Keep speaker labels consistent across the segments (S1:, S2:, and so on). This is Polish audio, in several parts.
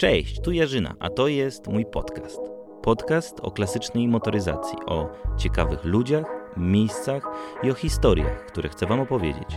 S1: Cześć, tu Jarzyna, a to jest mój podcast. Podcast o klasycznej motoryzacji, o ciekawych ludziach, miejscach i o historiach, które chcę Wam opowiedzieć.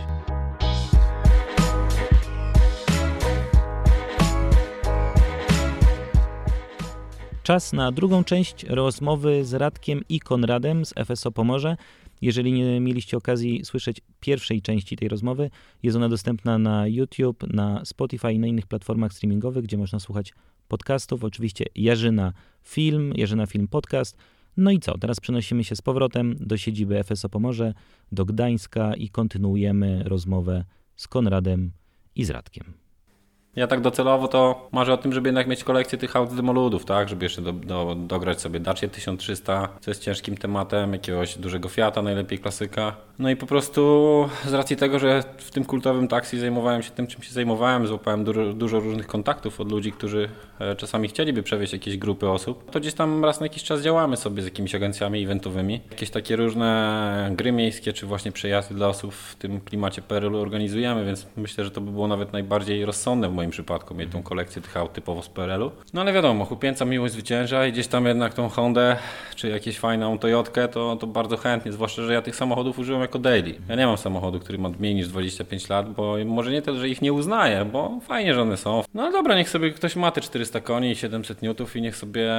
S1: Czas na drugą część rozmowy z Radkiem i Konradem z FSO Pomorze. Jeżeli nie mieliście okazji słyszeć pierwszej części tej rozmowy, jest ona dostępna na YouTube, na Spotify i na innych platformach streamingowych, gdzie można słuchać podcastów. Oczywiście Jarzyna Film, Jarzyna Film Podcast. No i co? Teraz przenosimy się z powrotem do siedziby FSO Pomorze, do Gdańska i kontynuujemy rozmowę z Konradem i z Radkiem.
S2: Ja tak docelowo to marzę o tym, żeby jednak mieć kolekcję tych aut demoludów, tak? Żeby jeszcze do, do, dograć sobie Dacia 1300, co jest ciężkim tematem, jakiegoś dużego Fiata, najlepiej klasyka. No i po prostu z racji tego, że w tym kultowym taksi zajmowałem się tym, czym się zajmowałem, złapałem dużo, dużo różnych kontaktów od ludzi, którzy czasami chcieliby przewieźć jakieś grupy osób, to gdzieś tam raz na jakiś czas działamy sobie z jakimiś agencjami eventowymi. Jakieś takie różne gry miejskie, czy właśnie przejazdy dla osób w tym klimacie PRL-u organizujemy, więc myślę, że to by było nawet najbardziej rozsądne w moim przypadku, mieć tą kolekcję tych aut typowo z PRL-u. No ale wiadomo, chłopieńca miłość zwycięża i gdzieś tam jednak tą Hondę, czy jakieś fajną Toyotkę, to, to bardzo chętnie, zwłaszcza, że ja tych samochodów użyłem jako daily. Ja nie mam samochodu, który ma mniej niż 25 lat, bo może nie tyle, że ich nie uznaję, bo fajnie, że one są. No ale dobra, niech sobie ktoś ma te 400 koni i 700 newtów i niech sobie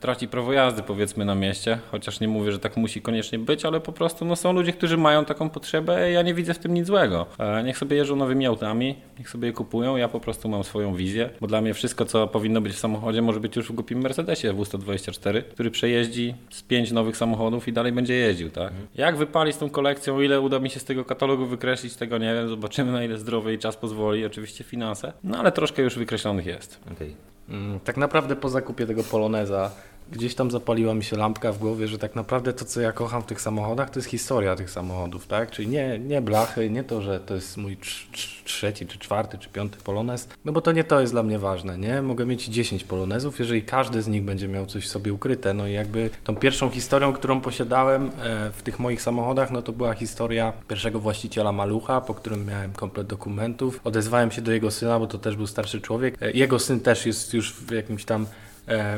S2: traci prawo jazdy powiedzmy na mieście, chociaż nie mówię, że tak musi koniecznie być, ale po prostu no, są ludzie, którzy mają taką potrzebę i ja nie widzę w tym nic złego. E, niech sobie jeżdżą nowymi autami, niech sobie je kupują, ja po prostu mam swoją wizję, bo dla mnie wszystko, co powinno być w samochodzie, może być już w głupim Mercedesie W124, który przejeździ z pięć nowych samochodów i dalej będzie jeździł, tak? Jak wypali z tą kolekcją, ile uda mi się z tego katalogu wykreślić, tego nie wiem, zobaczymy na ile zdrowy i czas pozwoli, oczywiście finanse, no ale troszkę już wykreślonych jest.
S1: Okay.
S3: Mm, tak naprawdę po zakupie tego Poloneza gdzieś tam zapaliła mi się lampka w głowie, że tak naprawdę to, co ja kocham w tych samochodach, to jest historia tych samochodów, tak? Czyli nie, nie blachy, nie to, że to jest mój trzeci, czy czwarty, czy piąty polonez, no bo to nie to jest dla mnie ważne, nie? Mogę mieć 10 polonezów, jeżeli każdy z nich będzie miał coś sobie ukryte, no i jakby tą pierwszą historią, którą posiadałem e, w tych moich samochodach, no to była historia pierwszego właściciela Malucha, po którym miałem komplet dokumentów. Odezwałem się do jego syna, bo to też był starszy człowiek. E, jego syn też jest już w jakimś tam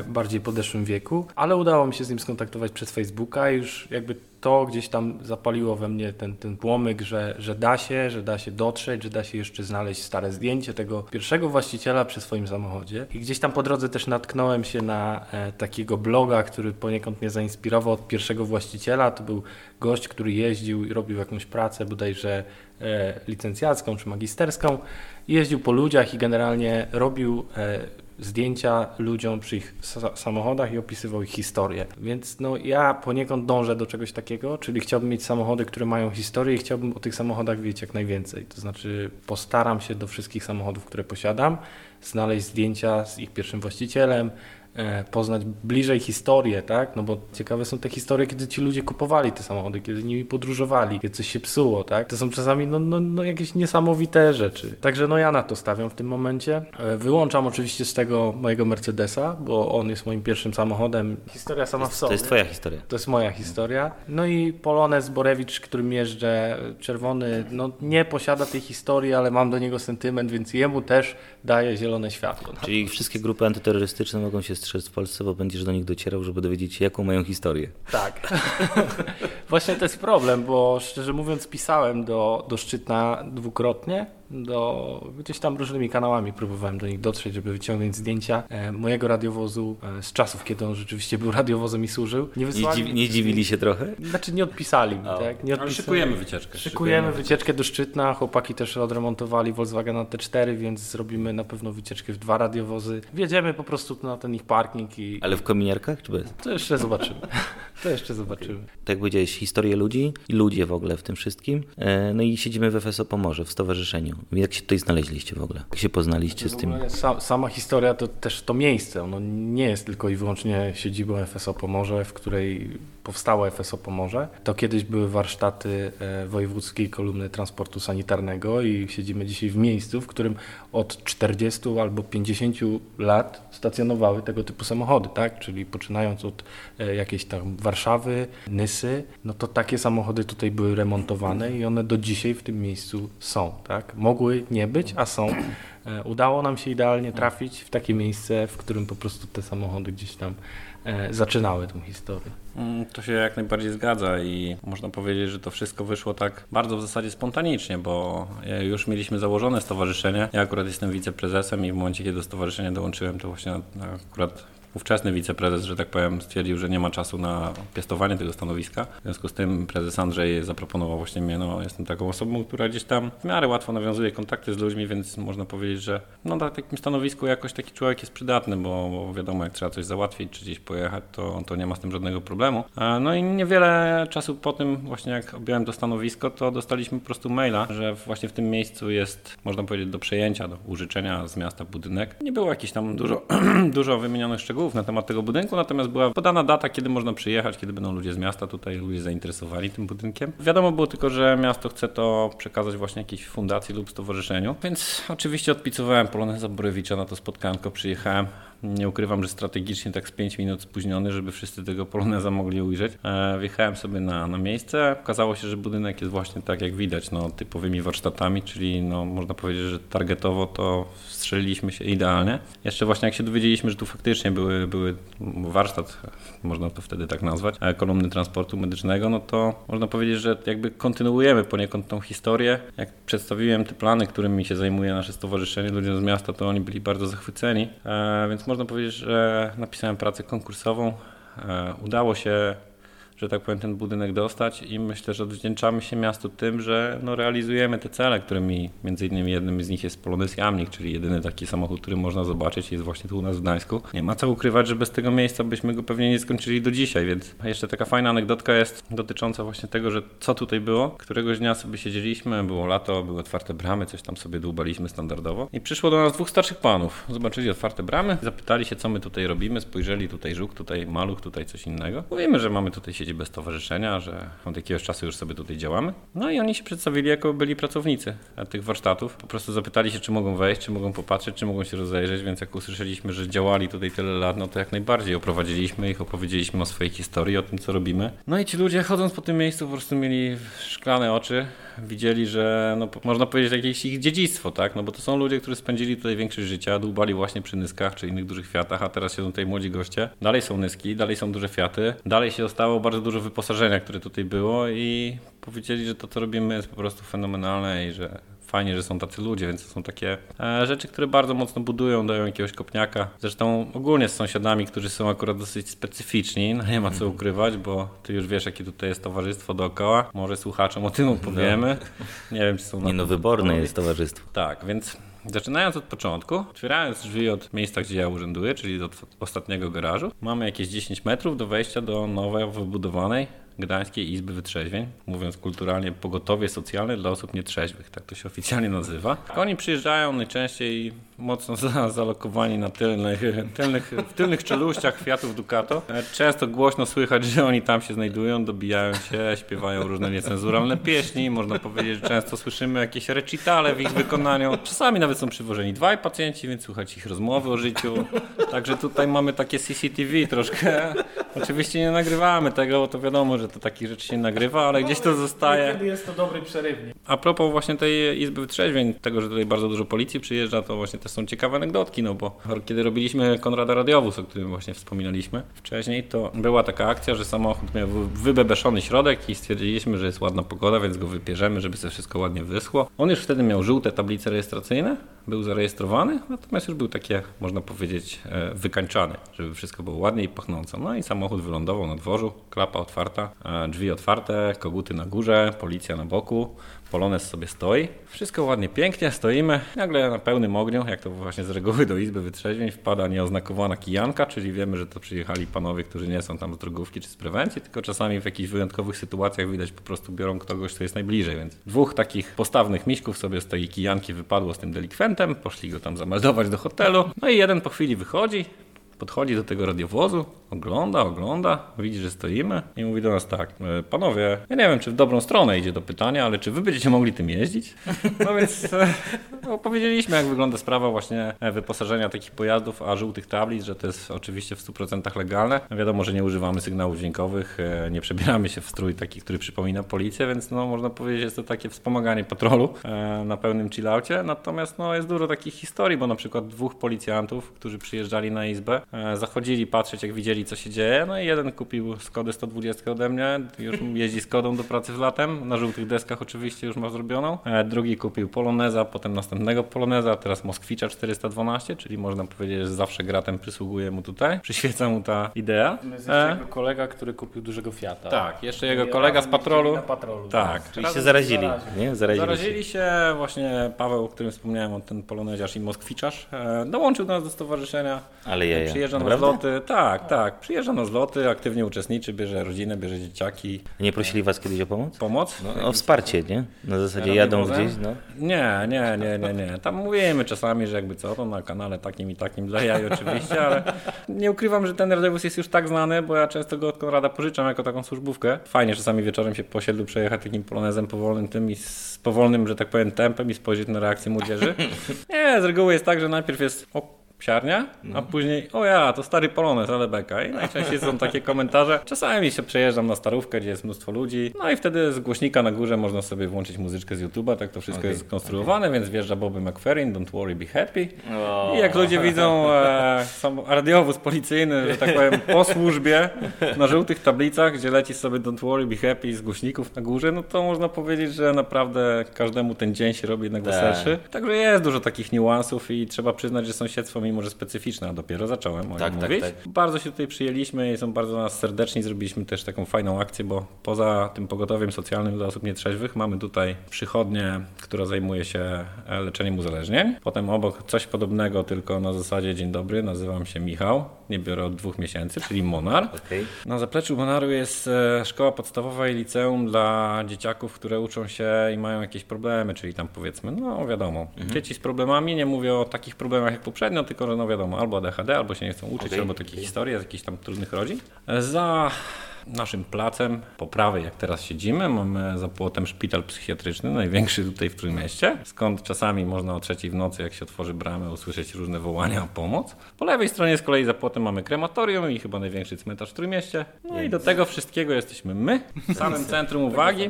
S3: bardziej podeszłym wieku, ale udało mi się z nim skontaktować przez Facebooka i już jakby to gdzieś tam zapaliło we mnie ten, ten płomyk, że, że da się, że da się dotrzeć, że da się jeszcze znaleźć stare zdjęcie tego pierwszego właściciela przy swoim samochodzie. I gdzieś tam po drodze też natknąłem się na e, takiego bloga, który poniekąd mnie zainspirował od pierwszego właściciela. To był gość, który jeździł i robił jakąś pracę bodajże e, licencjacką czy magisterską. Jeździł po ludziach i generalnie robił e, zdjęcia ludziom przy ich samochodach i opisywał ich historię. Więc no, ja poniekąd dążę do czegoś takiego, czyli chciałbym mieć samochody, które mają historię i chciałbym o tych samochodach wiedzieć jak najwięcej. To znaczy postaram się do wszystkich samochodów, które posiadam, znaleźć zdjęcia z ich pierwszym właścicielem, poznać bliżej historię, tak? No bo ciekawe są te historie, kiedy ci ludzie kupowali te samochody, kiedy nimi podróżowali, kiedy coś się psuło, tak? To są czasami no, no, no jakieś niesamowite rzeczy. Także no ja na to stawiam w tym momencie. E, wyłączam oczywiście z tego mojego Mercedesa, bo on jest moim pierwszym samochodem. Historia sama w sobie.
S1: To jest twoja historia.
S3: To jest moja historia. No i Polonez Borewicz, którym jeżdżę, czerwony, no nie posiada tej historii, ale mam do niego sentyment, więc jemu też daję zielone światło.
S1: Czyli wszystkie grupy antyterrorystyczne mogą się strzec w Polsce, bo będziesz do nich docierał, żeby dowiedzieć się, jaką mają historię.
S3: Tak. Właśnie to jest problem, bo szczerze mówiąc pisałem do, do Szczytna dwukrotnie, do, gdzieś tam różnymi kanałami próbowałem do nich dotrzeć, żeby wyciągnąć zdjęcia e, mojego radiowozu e, z czasów, kiedy on rzeczywiście był radiowozem i służył.
S1: Nie, wysłali, nie, nie dziwili się trochę?
S3: Znaczy nie odpisali mi, tak? Nie odpisali.
S2: Ale szykujemy wycieczkę.
S3: Szykujemy wycieczkę do Szczytna, chłopaki też odremontowali Volkswagena T4, więc zrobimy na pewno wycieczkę w dwa radiowozy. Wjedziemy po prostu na ten ich parking i...
S1: Ale w kominiarkach czy bez?
S3: To jeszcze zobaczymy. To jeszcze zobaczymy. Okay.
S1: Tak jak powiedziałeś, historię ludzi i ludzie w ogóle w tym wszystkim. E, no i siedzimy w FSO Pomorze, w stowarzyszeniu. Jak się tutaj znaleźliście w ogóle? Jak się poznaliście z tym?
S3: sama historia to też to miejsce. Ono nie jest tylko i wyłącznie siedzibą FSO Pomorze, w której powstało FSO Pomorze. To kiedyś były warsztaty e, wojewódzkiej kolumny transportu sanitarnego i siedzimy dzisiaj w miejscu, w którym od 40 albo 50 lat stacjonowały tego typu samochody, tak? Czyli poczynając od e, jakiejś tam Warszawy, Nysy, no to takie samochody tutaj były remontowane i one do dzisiaj w tym miejscu są, tak? Mogły nie być, a są udało nam się idealnie trafić w takie miejsce, w którym po prostu te samochody gdzieś tam e, zaczynały tą historię.
S2: Mm, To się jak najbardziej zgadza i można powiedzieć, że to wszystko wyszło tak bardzo w zasadzie spontanicznie, bo e, już mieliśmy założone stowarzyszenie. Ja akurat jestem wiceprezesem i w momencie, kiedy do stowarzyszenia dołączyłem, to właśnie akurat ówczesny wiceprezes, że tak powiem, stwierdził, że nie ma czasu na piastowanie tego stanowiska. W związku z tym prezes Andrzej zaproponował właśnie mnie, no jestem taką osobą, która gdzieś tam w miarę łatwo nawiązuje kontakty z ludźmi, więc można powiedzieć, że no na takim stanowisku jakoś taki człowiek jest przydatny, bo, bo wiadomo, jak trzeba coś załatwić, czy gdzieś pojechać, to, to nie ma z tym żadnego problemu. E, No i niewiele czasu po tym, właśnie jak objąłem to stanowisko, to dostaliśmy po prostu maila, że właśnie w tym miejscu jest, można powiedzieć, do przejęcia, do użyczenia z miasta budynek. Nie było jakichś tam dużo, dużo wymienionych szczegółów na temat tego budynku, natomiast była podana data, kiedy można przyjechać, kiedy będą ludzie z miasta tutaj, ludzie zainteresowani tym budynkiem. Wiadomo było tylko, że miasto chce to przekazać właśnie jakiejś fundacji lub stowarzyszeniu, więc oczywiście odpicowałem Poloneza Borewicza na to spotkanko, przyjechałem. Nie ukrywam, że strategicznie tak z 5 minut spóźniony, żeby wszyscy tego poloneza mogli ujrzeć. E, wjechałem sobie na, na miejsce. Okazało się, że budynek jest właśnie tak jak widać, no, typowymi warsztatami, czyli no, można powiedzieć, że targetowo to strzeliliśmy się idealnie. Jeszcze właśnie jak się dowiedzieliśmy, że tu faktycznie były, były warsztat, można to wtedy tak nazwać, e, kolumny transportu medycznego, no to można powiedzieć, że jakby kontynuujemy poniekąd tą historię. Jak przedstawiłem te plany, którymi się zajmuje nasze stowarzyszenie ludziom z miasta, to oni byli bardzo zachwyceni, e, więc można powiedzieć, że napisałem pracę konkursową. E, Udało się że tak powiem, ten budynek dostać i myślę, że odwdzięczamy się miastu tym, że no, realizujemy te cele, którymi między innymi jednym z nich jest Polonez Jamnik, czyli jedyny taki samochód, który można zobaczyć jest właśnie tu u nas w Gdańsku. Nie ma co ukrywać, że bez tego miejsca byśmy go pewnie nie skończyli do dzisiaj, więc jeszcze taka fajna anegdotka jest dotycząca właśnie tego, że co tutaj było. Któregoś dnia sobie siedzieliśmy, było lato, były otwarte bramy, coś tam sobie dłubaliśmy standardowo i przyszło do nas dwóch starszych panów. Zobaczyli otwarte bramy, zapytali się, co my tutaj robimy, spojrzeli tutaj żuk, tutaj maluch, tutaj coś innego. Mówimy, że mamy tutaj siedzibę stowarzyszenia, że od jakiegoś czasu już sobie tutaj działamy. No i oni się przedstawili jako byli pracownicy tych warsztatów. Po prostu zapytali się, czy mogą wejść, czy mogą popatrzeć, czy mogą się rozejrzeć, więc jak usłyszeliśmy, że działali tutaj tyle lat, no to jak najbardziej oprowadziliśmy ich, opowiedzieliśmy o swojej historii, o tym, co robimy. No i ci ludzie chodząc po tym miejscu po prostu mieli szklane oczy, widzieli, że no, można powiedzieć jakieś ich dziedzictwo, tak? No bo to są ludzie, którzy spędzili tutaj większość życia, dłubali właśnie przy Nyskach czy innych dużych fiatach, a teraz siedzą tutaj młodzi goście. Dalej są Nyski, dalej są duże fiaty, dalej się zostało bardzo dużo wyposażenia, które tutaj było i powiedzieli, że to, co robimy jest po prostu fenomenalne i że fajnie, że są tacy ludzie, więc to są takie e, rzeczy, które bardzo mocno budują, dają jakiegoś kopniaka. Zresztą ogólnie z sąsiadami, którzy są akurat dosyć specyficzni, no nie ma co ukrywać, bo ty już wiesz, jakie tutaj jest towarzystwo dookoła. Może słuchaczom o tym opowiemy. Nie wiem, czy są
S1: Nie no, wyborne jest towarzystwo.
S2: Tak, więc zaczynając od początku, otwierając drzwi od miejsca, gdzie ja urzęduję, czyli od ostatniego garażu, mamy jakieś 10 metrów do wejścia do nowej, wybudowanej Gdańskiej Izby Wytrzeźwień, mówiąc kulturalnie pogotowie socjalne dla osób nietrzeźwych, tak to się oficjalnie nazywa. Oni przyjeżdżają najczęściej mocno za, zalokowani na tylnych, tylnych, w tylnych czeluściach Fiatów Ducato. E, Często głośno słychać, że oni tam się znajdują, dobijają się, śpiewają różne niecenzuralne pieśni. Można powiedzieć, że często słyszymy jakieś recitale w ich wykonaniu. Czasami nawet są przywożeni dwaj pacjenci, więc słuchać ich rozmowy o życiu. Także tutaj mamy takie CCTV troszkę. Oczywiście nie nagrywamy tego, bo to wiadomo, że to takich rzeczy się nagrywa, ale gdzieś to zostaje.
S3: Kiedy jest to dobry przerywnik.
S2: A propos właśnie tej Izby Wytrzeźwień, tego, że tutaj bardzo dużo policji przyjeżdża, to właśnie też są ciekawe anegdotki, no bo kiedy robiliśmy Konrada Radiowóz, o którym właśnie wspominaliśmy wcześniej, to była taka akcja, że samochód miał wybebeszony środek i stwierdziliśmy, że jest ładna pogoda, więc go wypierzemy, żeby sobie wszystko ładnie wyschło. On już wtedy miał żółte tablice rejestracyjne, był zarejestrowany, natomiast już był takie, można powiedzieć, e, wykańczany, żeby wszystko było ładnie i pachnąco. No i samochód wylądował na dworzu, klapa otwarta, e, drzwi otwarte, koguty na górze, policja na boku. Polones sobie stoi. Wszystko ładnie, pięknie, stoimy. Nagle na pełnym ogniu, jak to właśnie z reguły do Izby Wytrzeźwień, wpada nieoznakowana kijanka, czyli wiemy, że to przyjechali panowie, którzy nie są tam z drogówki czy z prewencji, tylko czasami w jakichś wyjątkowych sytuacjach widać po prostu biorą kogoś, kto jest najbliżej, więc dwóch takich postawnych miśków sobie z tej kijanki wypadło z tym delikwentem, poszli go tam zameldować do hotelu, no i jeden po chwili wychodzi, podchodzi do tego radiowozu, ogląda, ogląda, widzi, że stoimy i mówi do nas tak, e, panowie, ja nie wiem, czy w dobrą stronę idzie do pytania, ale czy wy będziecie mogli tym jeździć? No więc e, opowiedzieliśmy, jak wygląda sprawa właśnie e, wyposażenia takich pojazdów, a żółtych tablic, że to jest oczywiście w 100% legalne. Wiadomo, że nie używamy sygnałów dźwiękowych, nie przebieramy się w strój taki, który przypomina policję, więc no, można powiedzieć, że jest to takie wspomaganie patrolu na pełnym chillaucie. Natomiast no, jest dużo takich historii, bo na przykład dwóch policjantów, którzy przyjeżdżali na izbę, zachodzili patrzeć, jak widzieli, co się dzieje. No i jeden kupił Skodę 120 ode mnie, już jeździ Skodą do pracy w latem, na żółtych deskach oczywiście już ma zrobioną. E, drugi kupił Poloneza, potem następnego Poloneza, teraz Moskwicza 412, czyli można powiedzieć, że zawsze gratem przysługuje mu tutaj, przyświeca mu ta idea.
S3: To jest
S2: E,
S3: jeszcze jego kolega, który kupił dużego Fiata.
S2: tak, jeszcze jego
S3: I
S2: kolega z patrolu.
S3: Na patrolu.
S2: Tak,
S1: Czyli się zarazili,
S3: zarazili.
S1: nie? Zarazili, się.
S2: Zarazili się właśnie Paweł, o którym wspomniałem, ten poloneziarz i moskwiczarz. E, dołączył do nas do stowarzyszenia.
S1: Ale jaja.
S2: Przyjeżdża na
S1: Naprawdę?
S2: zloty. Tak, tak. Przyjeżdża na zloty, aktywnie uczestniczy, bierze rodzinę, bierze dzieciaki.
S1: Nie prosili was kiedyś o pomoc?
S2: Pomoc?
S1: No, o wsparcie, nie? Na zasadzie jadą gdzieś, no.
S2: Nie, nie, nie, nie, nie. Tam mówimy czasami, że jakby co, to na kanale takim i takim dla jaj oczywiście, ale nie ukrywam, że ten radiowóz jest już tak znany, bo ja często go od Konrada pożyczam jako taką służbówkę. Fajnie czasami wieczorem się po osiedlu przejechać takim polonezem powolnym tym i z powolnym, że tak powiem, tempem i spojrzeć na reakcję młodzieży. Nie, z reguły jest tak, że najpierw jest o, psiarnia, a później o ja, to stary polonez, ale beka. I najczęściej są takie komentarze. Czasami się przejeżdżam na starówkę, gdzie jest mnóstwo ludzi, no i wtedy z głośnika na górze można sobie włączyć muzyczkę z YouTube'a, tak to wszystko
S1: Okej,
S2: jest skonstruowane, więc wjeżdża Bobby McFerrin, Don't Worry, Be Happy. I jak ludzie widzą e, sam radiowóz policyjny, że tak powiem, po służbie, na żółtych tablicach, gdzie leci sobie Don't Worry, Be Happy z głośników na górze, no to można powiedzieć, że naprawdę każdemu ten dzień się robi jednak weselszy. Także jest dużo takich niuansów i trzeba przyznać, że sąsiedztwo mimo, że specyficzne, a dopiero zacząłem o
S1: Tak, tak,
S2: mówić.
S1: tak.
S2: Bardzo się tutaj przyjęliśmy i są bardzo nas serdeczni. Zrobiliśmy też taką fajną akcję, bo poza tym pogotowiem socjalnym dla osób nietrzeźwych mamy tutaj przychodnię, która zajmuje się e, leczeniem uzależnień. Potem obok coś podobnego, tylko na zasadzie dzień dobry, nazywam się Michał, nie biorę od dwóch miesięcy, czyli Monar.
S1: Okej.
S2: Na zapleczu Monaru jest e, szkoła podstawowa i liceum dla dzieciaków, które uczą się i mają jakieś problemy, czyli tam powiedzmy, no wiadomo, dzieci z problemami, nie mówię o takich problemach jak poprzednio, tylko że no wiadomo, albo ADHD, albo się nie chcą uczyć,
S1: Okej,
S2: albo takie historie z jakichś tam trudnych rodzin. Za naszym placem po prawej, jak teraz siedzimy, mamy za płotem szpital psychiatryczny, największy tutaj w Trójmieście, skąd czasami można o trzeciej w nocy, jak się otworzy bramę, usłyszeć różne wołania o pomoc. Po lewej stronie z kolei za płotem mamy krematorium i chyba największy cmentarz w Trójmieście. No i do tego wszystkiego jesteśmy my, w samym centrum uwagi.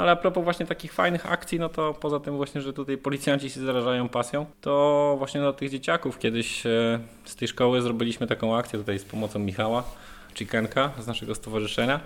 S2: No ale a propos właśnie takich fajnych akcji, no to poza tym właśnie, że tutaj policjanci się zarażają pasją, to właśnie dla tych dzieciaków kiedyś e, z tej szkoły zrobiliśmy taką akcję tutaj z pomocą Michała Chickenka z naszego stowarzyszenia.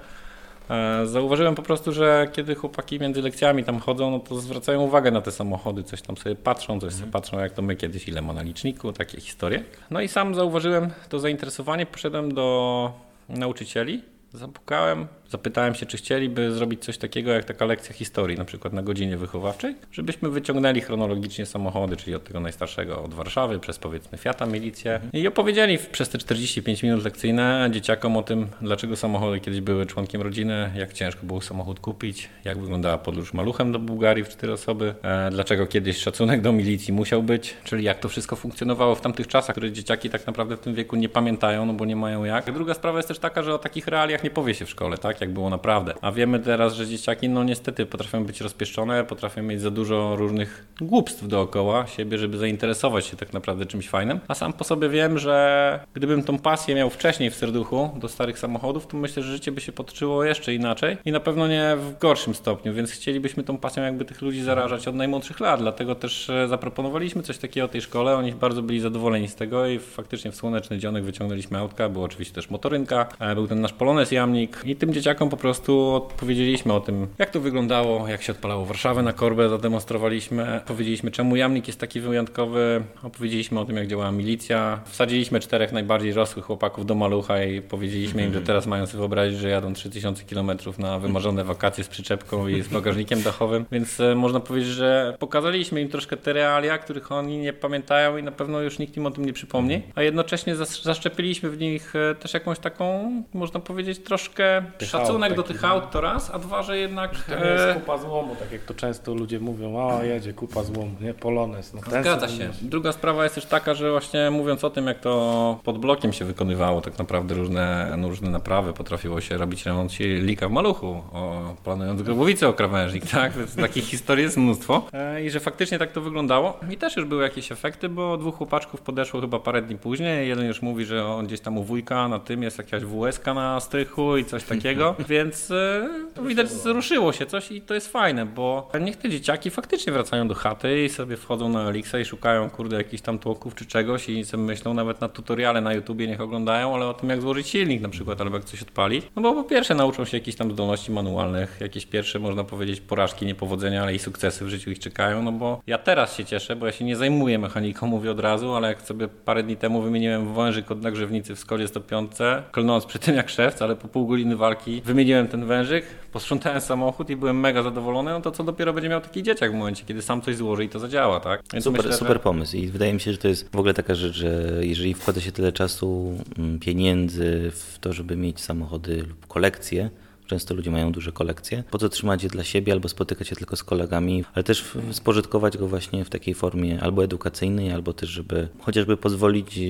S2: E, Zauważyłem po prostu, że kiedy chłopaki między lekcjami tam chodzą, no to zwracają uwagę na te samochody, coś tam sobie patrzą, coś sobie patrzą, jak to my kiedyś, ile ma na liczniku, takie historie. No i sam zauważyłem to zainteresowanie, poszedłem do nauczycieli, zapukałem, zapytałem się, czy chcieliby zrobić coś takiego jak taka lekcja historii, na przykład na godzinie wychowawczej, żebyśmy wyciągnęli chronologicznie samochody, czyli od tego najstarszego od Warszawy, przez powiedzmy Fiata, milicję. I opowiedzieli przez te 45 minut lekcyjne dzieciakom o tym, dlaczego samochody kiedyś były członkiem rodziny, jak ciężko było samochód kupić, jak wyglądała podróż maluchem do Bułgarii w cztery osoby, e, dlaczego kiedyś szacunek do milicji musiał być, czyli jak to wszystko funkcjonowało w tamtych czasach, które dzieciaki tak naprawdę w tym wieku nie pamiętają, no bo nie mają jak. Druga sprawa jest też taka, że o takich realiach nie powie się w szkole, tak, jak było naprawdę. A wiemy teraz, że dzieciaki, no niestety potrafią być rozpieszczone, potrafią mieć za dużo różnych głupstw dookoła siebie, żeby zainteresować się tak naprawdę czymś fajnym. A sam po sobie wiem, że gdybym tą pasję miał wcześniej w serduchu do starych samochodów, to myślę, że życie by się potoczyło jeszcze inaczej i na pewno nie w gorszym stopniu, więc chcielibyśmy tą pasją jakby tych ludzi zarażać od najmłodszych lat, dlatego też e, zaproponowaliśmy coś takiego tej szkole, oni bardzo byli zadowoleni z tego i faktycznie w słoneczny dzionek wyciągnęliśmy autka, była oczywiście też motorynka, e, był ten nasz Polones Jamnik i tym dzieciakom po prostu odpowiedzieliśmy o tym, jak to wyglądało, jak się odpalało Warszawę na korbę, zademonstrowaliśmy, powiedzieliśmy czemu Jamnik jest taki wyjątkowy, opowiedzieliśmy o tym, jak działała milicja, wsadziliśmy czterech najbardziej rosłych chłopaków do malucha i powiedzieliśmy im, że teraz mają sobie wyobrazić, że jadą 3000 km na wymarzone wakacje z przyczepką i z bagażnikiem dachowym, więc e, można powiedzieć, że pokazaliśmy im troszkę te realia, których oni nie pamiętają i na pewno już nikt im o tym nie przypomni, a jednocześnie zas- zaszczepiliśmy w nich e, też jakąś taką, można powiedzieć, troszkę szacunek do tych aut to raz, a dwa, że jednak...
S3: To nie jest
S2: E,
S3: kupa złomu, tak jak to często ludzie mówią, a jedzie kupa złomu, nie, Polones. No,
S2: Zgadza się. Druga sprawa jest też taka, że właśnie mówiąc o tym, jak to pod blokiem się wykonywało, tak naprawdę różne, no, różne naprawy, potrafiło się robić remont silnika w maluchu, o, planując grobowicę o krawężnik, tak? Więc takich historii jest mnóstwo. E, I że faktycznie tak to wyglądało. I też już były jakieś efekty, bo dwóch chłopaczków podeszło chyba parę dni później. Jeden już mówi, że on gdzieś tam u wujka, na tym jest jakaś WSK na strychu i coś takiego. Więc e, widać, ruszyło się coś i to jest fajne, bo niech te dzieciaki faktycznie wracają do chaty i sobie wchodzą na Elixa i szukają, kurde, jakichś tam tłoków czy czegoś i sobie myślą nawet na tutoriale na YouTubie niech oglądają, ale o tym jak złożyć silnik na przykład, albo jak coś odpalić. No bo po pierwsze nauczą się jakichś tam zdolności manualnych, jakieś pierwsze, można powiedzieć, porażki, niepowodzenia, ale i sukcesy w życiu ich czekają, no bo ja teraz się cieszę, bo ja się nie zajmuję mechaniką, mówię od razu, ale jak sobie parę dni temu wymieniłem wężyk od nagrzewnicy w Skodzie 105, klnąc przy tym jak szewc, ale po pół godziny walki wymieniłem ten wężyk, posprzątałem samochód i byłem mega zadowolony, no to co dopiero będzie miał taki dzieciak w momencie, kiedy sam coś złoży i to zadziała, tak? Więc
S1: Super,
S2: myślę, że-
S1: super pomysł i wydaje mi się, że to jest w ogóle taka rzecz, że jeżeli wkłada się tyle czasu, mm, pieniędzy w to, żeby mieć samochody lub kolekcje, Często ludzie mają duże kolekcje. Po co trzymać je dla siebie albo spotykać się tylko z kolegami, ale też spożytkować go właśnie w takiej formie albo edukacyjnej, albo też, żeby chociażby pozwolić e,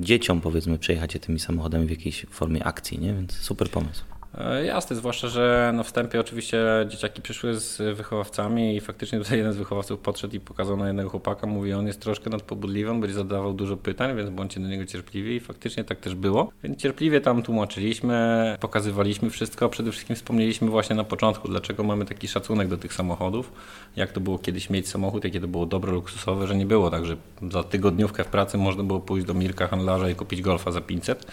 S1: dzieciom, powiedzmy, przejechać się tymi samochodami w jakiejś formie akcji, nie? Więc super pomysł.
S2: E, Jasne, zwłaszcza, że na wstępie oczywiście dzieciaki przyszły z wychowawcami i faktycznie tutaj jeden z wychowawców podszedł i pokazał na jednego chłopaka, mówi on jest troszkę nadpobudliwy, on będzie zadawał dużo pytań, więc bądźcie do niego cierpliwi. I faktycznie tak też było. Więc cierpliwie tam tłumaczyliśmy, pokazywaliśmy wszystko, przede wszystkim wspomnieliśmy właśnie na początku, dlaczego mamy taki szacunek do tych samochodów, jak to było kiedyś mieć samochód, jakie to było dobro luksusowe, że nie było tak, że za tygodniówkę w pracy można było pójść do Mirka handlarza i kupić Golfa za 500, e,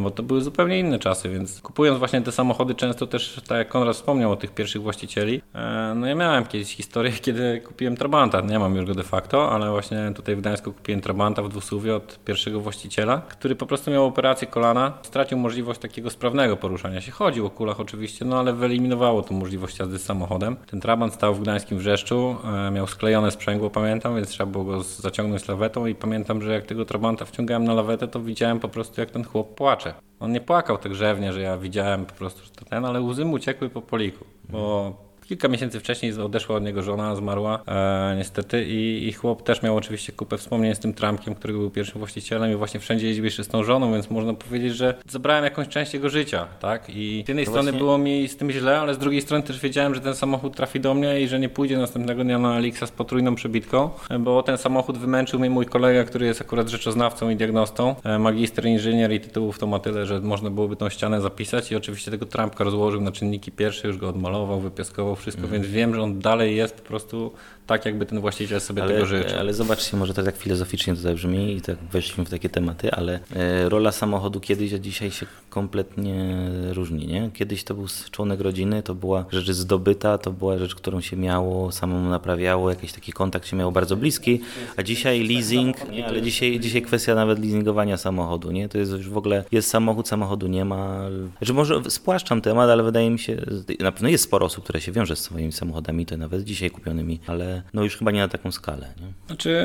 S2: bo to były zupełnie inne czasy, więc kupując właśnie te samochody często też, tak jak Konrad wspomniał o tych pierwszych właścicieli, e, no ja miałem kiedyś historię, kiedy kupiłem Trabanta, nie mam już go de facto, ale właśnie tutaj w Gdańsku kupiłem Trabanta w dwusuwie od pierwszego właściciela, który po prostu miał operację kolana, stracił możliwość takiego sprawnego poruszania się, chodził o kulach oczywiście, no ale wyeliminowało tą możliwość jazdy z samochodem. Ten Trabant stał w gdańskim Wrzeszczu, e, miał sklejone sprzęgło, pamiętam, więc trzeba było go zaciągnąć lawetą i pamiętam, że jak tego Trabanta wciągałem na lawetę, to widziałem po prostu jak ten chłop płacze. On nie płakał tak grzewnie, że ja widziałem po prostu, że ten, ale łzy mu ciekły po poliku, bo kilka miesięcy wcześniej odeszła od niego żona, zmarła e, niestety i, i chłop też miał oczywiście kupę wspomnień z tym Tramkiem, który był pierwszym właścicielem i właśnie wszędzie jeździł jeszcze z tą żoną, więc można powiedzieć, że zabrałem jakąś część jego życia, tak? I z jednej
S1: No
S2: strony
S1: właśnie-
S2: było mi z tym źle, ale z drugiej strony też wiedziałem, że ten samochód trafi do mnie i że nie pójdzie następnego dnia na Elixa z potrójną przebitką, bo ten samochód wymęczył mnie mój kolega, który jest akurat rzeczoznawcą i diagnostą, e, magister, inżynier i tytułów to ma tyle, że można byłoby tą ścianę zapisać i oczywiście tego trampka rozłożył na czynniki pierwsze, już go odmalował, wypiaskował wszystko, więc wiem, że on dalej jest po prostu tak, jakby ten właściciel sobie tego życzył.
S1: Ale, ale zobaczcie, może to tak filozoficznie tutaj brzmi i tak weszliśmy w takie tematy, ale e, rola samochodu kiedyś, a dzisiaj się kompletnie różni, nie? Kiedyś to był członek rodziny, to była rzecz zdobyta, to była rzecz, którą się miało, samemu naprawiało, jakiś taki kontakt się miało bardzo bliski, a dzisiaj leasing, nie? Ale dzisiaj, dzisiaj kwestia nawet leasingowania samochodu, nie? To jest już w ogóle, jest samochód, samochodu nie ma. Znaczy może spłaszczam temat, ale wydaje mi się, na pewno jest sporo osób, które się wiąże z swoimi samochodami, to nawet dzisiaj kupionymi, ale no już chyba nie na taką skalę, nie?
S2: Znaczy,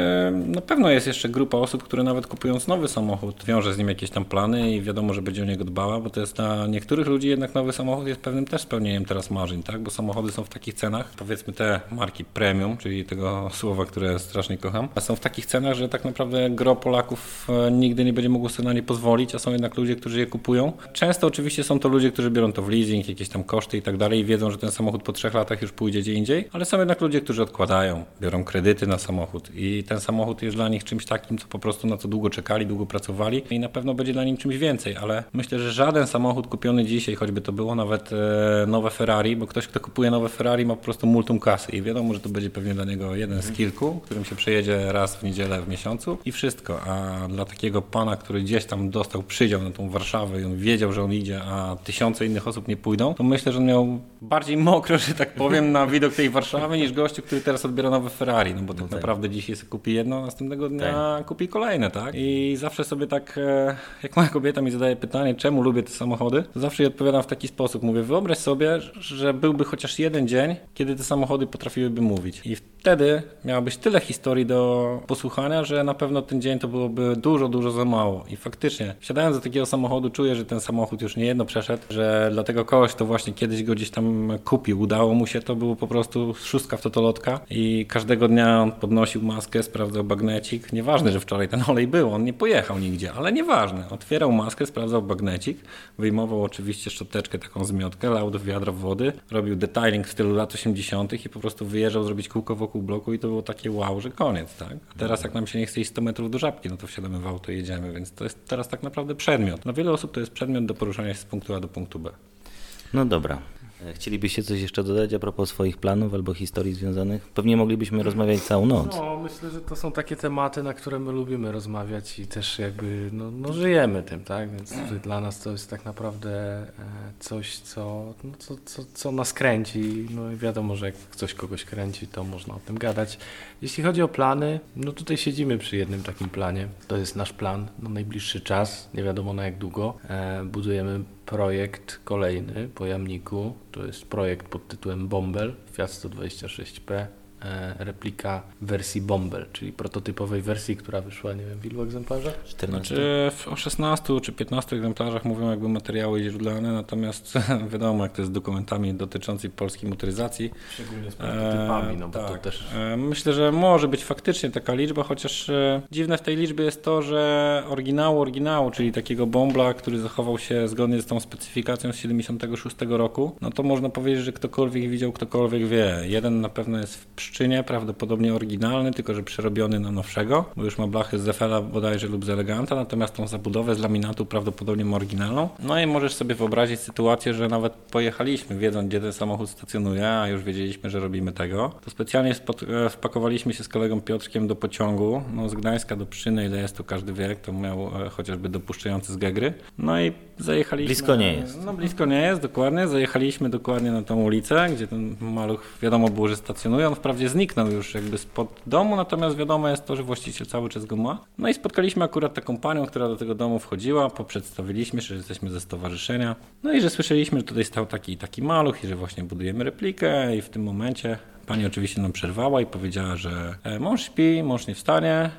S2: na pewno jest jeszcze grupa osób, które nawet kupując nowy samochód, wiąże z nim jakieś tam plany i wiadomo, że będzie o niego dbała, bo to jest dla niektórych ludzi jednak nowy samochód jest pewnym też spełnieniem teraz marzeń, tak? Bo samochody są w takich cenach, powiedzmy te marki premium, czyli tego słowa, które strasznie kocham, są w takich cenach, że tak naprawdę gro Polaków e, nigdy nie będzie mogło sobie na nie pozwolić, a są jednak ludzie, którzy je kupują. Często oczywiście są to ludzie, którzy biorą to w leasing, jakieś tam koszty i tak dalej i wiedzą, że ten samochód po trzech latach już pójdzie gdzie indziej, ale są jednak ludzie, którzy odkładają, biorą kredyty na samochód. I ten samochód jest dla nich czymś takim, co po prostu na co długo czekali, długo pracowali i na pewno będzie dla nim czymś więcej, ale myślę, że żaden samochód kupiony dzisiaj, choćby to było nawet e, nowe Ferrari, bo ktoś, kto kupuje nowe Ferrari ma po prostu multum kasy. I wiadomo, że to będzie pewnie dla niego jeden z kilku, którym się przejedzie raz w niedzielę w miesiącu i wszystko, a dla takiego pana, który gdzieś tam dostał przydział na tą Warszawę i on wiedział, że on idzie, a tysiące innych osób nie pójdą, to myślę, że on miał bardziej mokro, że tak powiem, na widok tej Warszawy niż gościu, który teraz odbiera nowe Ferrari, no bo tak naprawdę dzisiaj sobie kupi jedno, a następnego dnia kupi kolejne, tak? I zawsze sobie tak, e, jak moja kobieta mi zadaje pytanie, czemu lubię te samochody, to zawsze jej odpowiadam w taki sposób. Mówię, wyobraź sobie, że byłby chociaż jeden dzień, kiedy te samochody potrafiłyby mówić. I w wtedy miałabyś tyle historii do posłuchania, że na pewno ten dzień to byłoby dużo, dużo za mało. I faktycznie, wsiadając do takiego samochodu, czuję, że ten samochód już nie jedno przeszedł, że dla tego kogoś, to właśnie kiedyś go gdzieś tam kupił, udało mu się, to było po prostu szóstka w totolotka i każdego dnia on podnosił maskę, sprawdzał bagnecik. Nieważne, że wczoraj ten olej był, on nie pojechał nigdzie, ale nieważne. Otwierał maskę, sprawdzał bagnecik, wyjmował oczywiście szczoteczkę, taką zmiotkę, lał do wiadra wody, robił detailing w stylu lat 80. i po prostu wyjeżdżał zrobić kółko wokół bloku i to było takie wow, że koniec, tak? A teraz jak nam się nie chce iść 100 metrów do żabki, no to wsiadamy w auto i jedziemy, więc to jest teraz tak naprawdę przedmiot. Dla wielu osób to jest przedmiot do poruszania się z punktu A do punktu B.
S1: No dobra. E, Chcielibyście coś jeszcze dodać a propos swoich planów albo historii związanych? Pewnie moglibyśmy rozmawiać całą noc.
S3: No, myślę, że to są takie tematy, na które my lubimy rozmawiać i też jakby no, no żyjemy tym, tak? Więc dla nas to jest tak naprawdę e, coś, co, no, co, co, co nas kręci. No i wiadomo, że jak coś kogoś kręci, to można o tym gadać. Jeśli chodzi o plany, no tutaj siedzimy przy jednym takim planie. To jest nasz plan na najbliższy czas, nie wiadomo na jak długo. E, budujemy projekt kolejny po Jamniku. To jest projekt pod tytułem Bombel Fiat 126P e, replika wersji Bombel, czyli prototypowej wersji, która wyszła, nie wiem, w ilu egzemplarzach?
S1: 14.
S2: Znaczy w- o 16 czy 15 egzemplarzach mówią jakby materiały źródlane, natomiast wiadomo jak to jest z dokumentami dotyczącymi polskiej motoryzacji.
S3: Szczególnie z
S2: Eee,
S3: no bo to
S2: tak.
S3: też...
S2: Eee, Myślę, że może być faktycznie taka liczba, chociaż e, dziwne w tej liczbie jest to, że oryginału oryginału, czyli takiego bombla, który zachował się zgodnie z tą specyfikacją z 76 roku, no to można powiedzieć, że ktokolwiek widział, ktokolwiek wie. Jeden na pewno jest w Pszczynie, prawdopodobnie oryginalny, tylko że przerobiony na nowszego, bo już ma blachy z Zefela bodajże lub z Eleganta, natomiast tą zabudowę z laminatu prawdopodobnie ma oryginalną. No i możesz sobie wyobrazić sytuację, że nawet pojechaliśmy, wiedząc gdzie ten samochód stacjonuje, a już wiedzieliśmy, że robimy tego, to specjalnie spot- e, się z kolegą Piotrkiem do pociągu, no z Gdańska do Pszczyny, ile jest to każdy wie, to miał e, chociażby dopuszczający z Gegry. No i zajechaliśmy...
S1: Blisko nie jest.
S2: No blisko nie jest, dokładnie. Zajechaliśmy dokładnie na tą ulicę, gdzie ten maluch wiadomo było, że stacjonuje. On wprawdzie zniknął już jakby spod domu, natomiast wiadomo jest to, że właściciel cały czas go ma. No i spotkaliśmy akurat taką panią, która do tego domu wchodziła, poprzedstawiliśmy się, że jesteśmy ze stowarzyszenia. No i że słyszeliśmy, że tutaj stał taki i taki maluch i że właśnie budujemy replikę i w tym momencie pani oczywiście nam przerwała i powiedziała, że e, mąż śpi, mąż nie wstanie,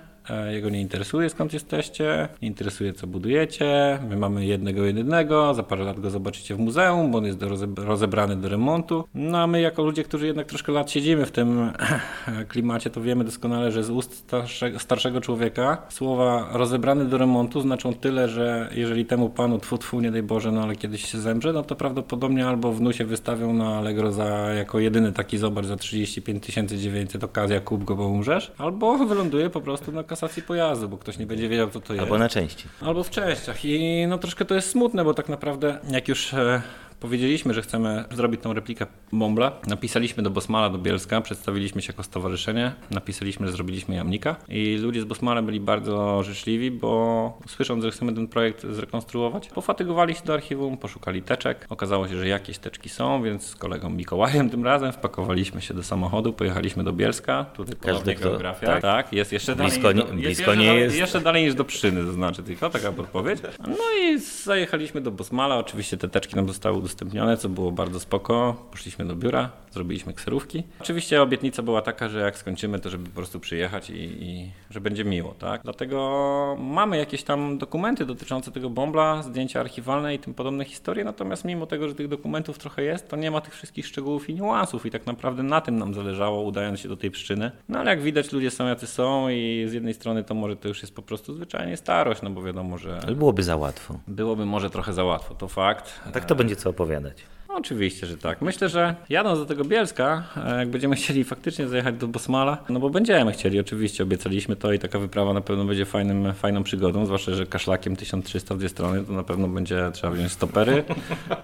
S2: Jego nie interesuje skąd jesteście, nie interesuje co budujecie. My mamy jednego jedynego, za parę lat go zobaczycie w muzeum, bo on jest do roze- rozebrany do remontu. No a my jako ludzie, którzy jednak troszkę lat siedzimy w tym klimacie, to wiemy doskonale, że z ust starszego, starszego człowieka słowa rozebrany do remontu znaczą tyle, że jeżeli temu panu tfu tfu, nie daj Boże, no ale kiedyś się zemrze, no to prawdopodobnie albo wnusie wystawią na Allegro za jako jedyny taki zobacz za 35 900 okazja kup go, bo umrzesz, albo wyląduje po prostu na kasacji pojazdu, bo ktoś nie będzie wiedział, co to jest.
S1: Albo na części.
S2: Albo w częściach. I no troszkę to jest smutne, bo tak naprawdę jak już e, powiedzieliśmy, że chcemy zrobić tą replikę Bombla, napisaliśmy do Bosmala, do Bielska, przedstawiliśmy się jako stowarzyszenie, napisaliśmy, że zrobiliśmy jamnika i ludzie z Bosmala byli bardzo życzliwi, bo słysząc, że chcemy ten projekt zrekonstruować, pofatygowali się do archiwum, poszukali teczek. Okazało się, że jakieś teczki są, więc z kolegą Mikołajem tym razem wpakowaliśmy się do samochodu, pojechaliśmy do Bielska, tutaj
S1: Każdy, kto-
S2: geografia.
S1: tak.
S2: Tak, jest jeszcze
S1: Blisko
S2: dalej.
S1: nie-
S2: niż do-
S1: blisko
S2: jeszcze
S1: nie jest.
S2: Jeszcze dalej niż do Pszczyny, to znaczy tylko taka podpowiedź. No i zajechaliśmy do Bosmala, oczywiście te teczki nam zostały udostępnione, co było bardzo spoko. Poszliśmy do biura, zrobiliśmy kserówki. Oczywiście obietnica była taka, że jak skończymy, to żeby po prostu przyjechać i, i że będzie miło, tak? Dlatego mamy jakieś tam dokumenty dotyczące tego bombla, zdjęcia archiwalne i tym podobne historie, natomiast mimo tego, że tych dokumentów trochę jest, to nie ma tych wszystkich szczegółów i niuansów i tak naprawdę na tym nam zależało, udając się do tej przyczyny. No ale jak widać, ludzie są jacy są i z jednej strony to może to już jest po prostu zwyczajnie starość, no bo wiadomo, że
S1: Ale byłoby za łatwo.
S2: byłoby może trochę za łatwo, to fakt.
S1: A tak to będzie co opowiadać.
S2: Oczywiście, że tak. Myślę, że jadąc do tego Bielska, e, jak będziemy chcieli faktycznie zajechać do Bosmala, no bo będziemy chcieli, oczywiście, obiecaliśmy to i taka wyprawa na pewno będzie fajnym, fajną przygodą, zwłaszcza, że kaszlakiem 1300 w dwie strony, to na pewno będzie trzeba wziąć stopery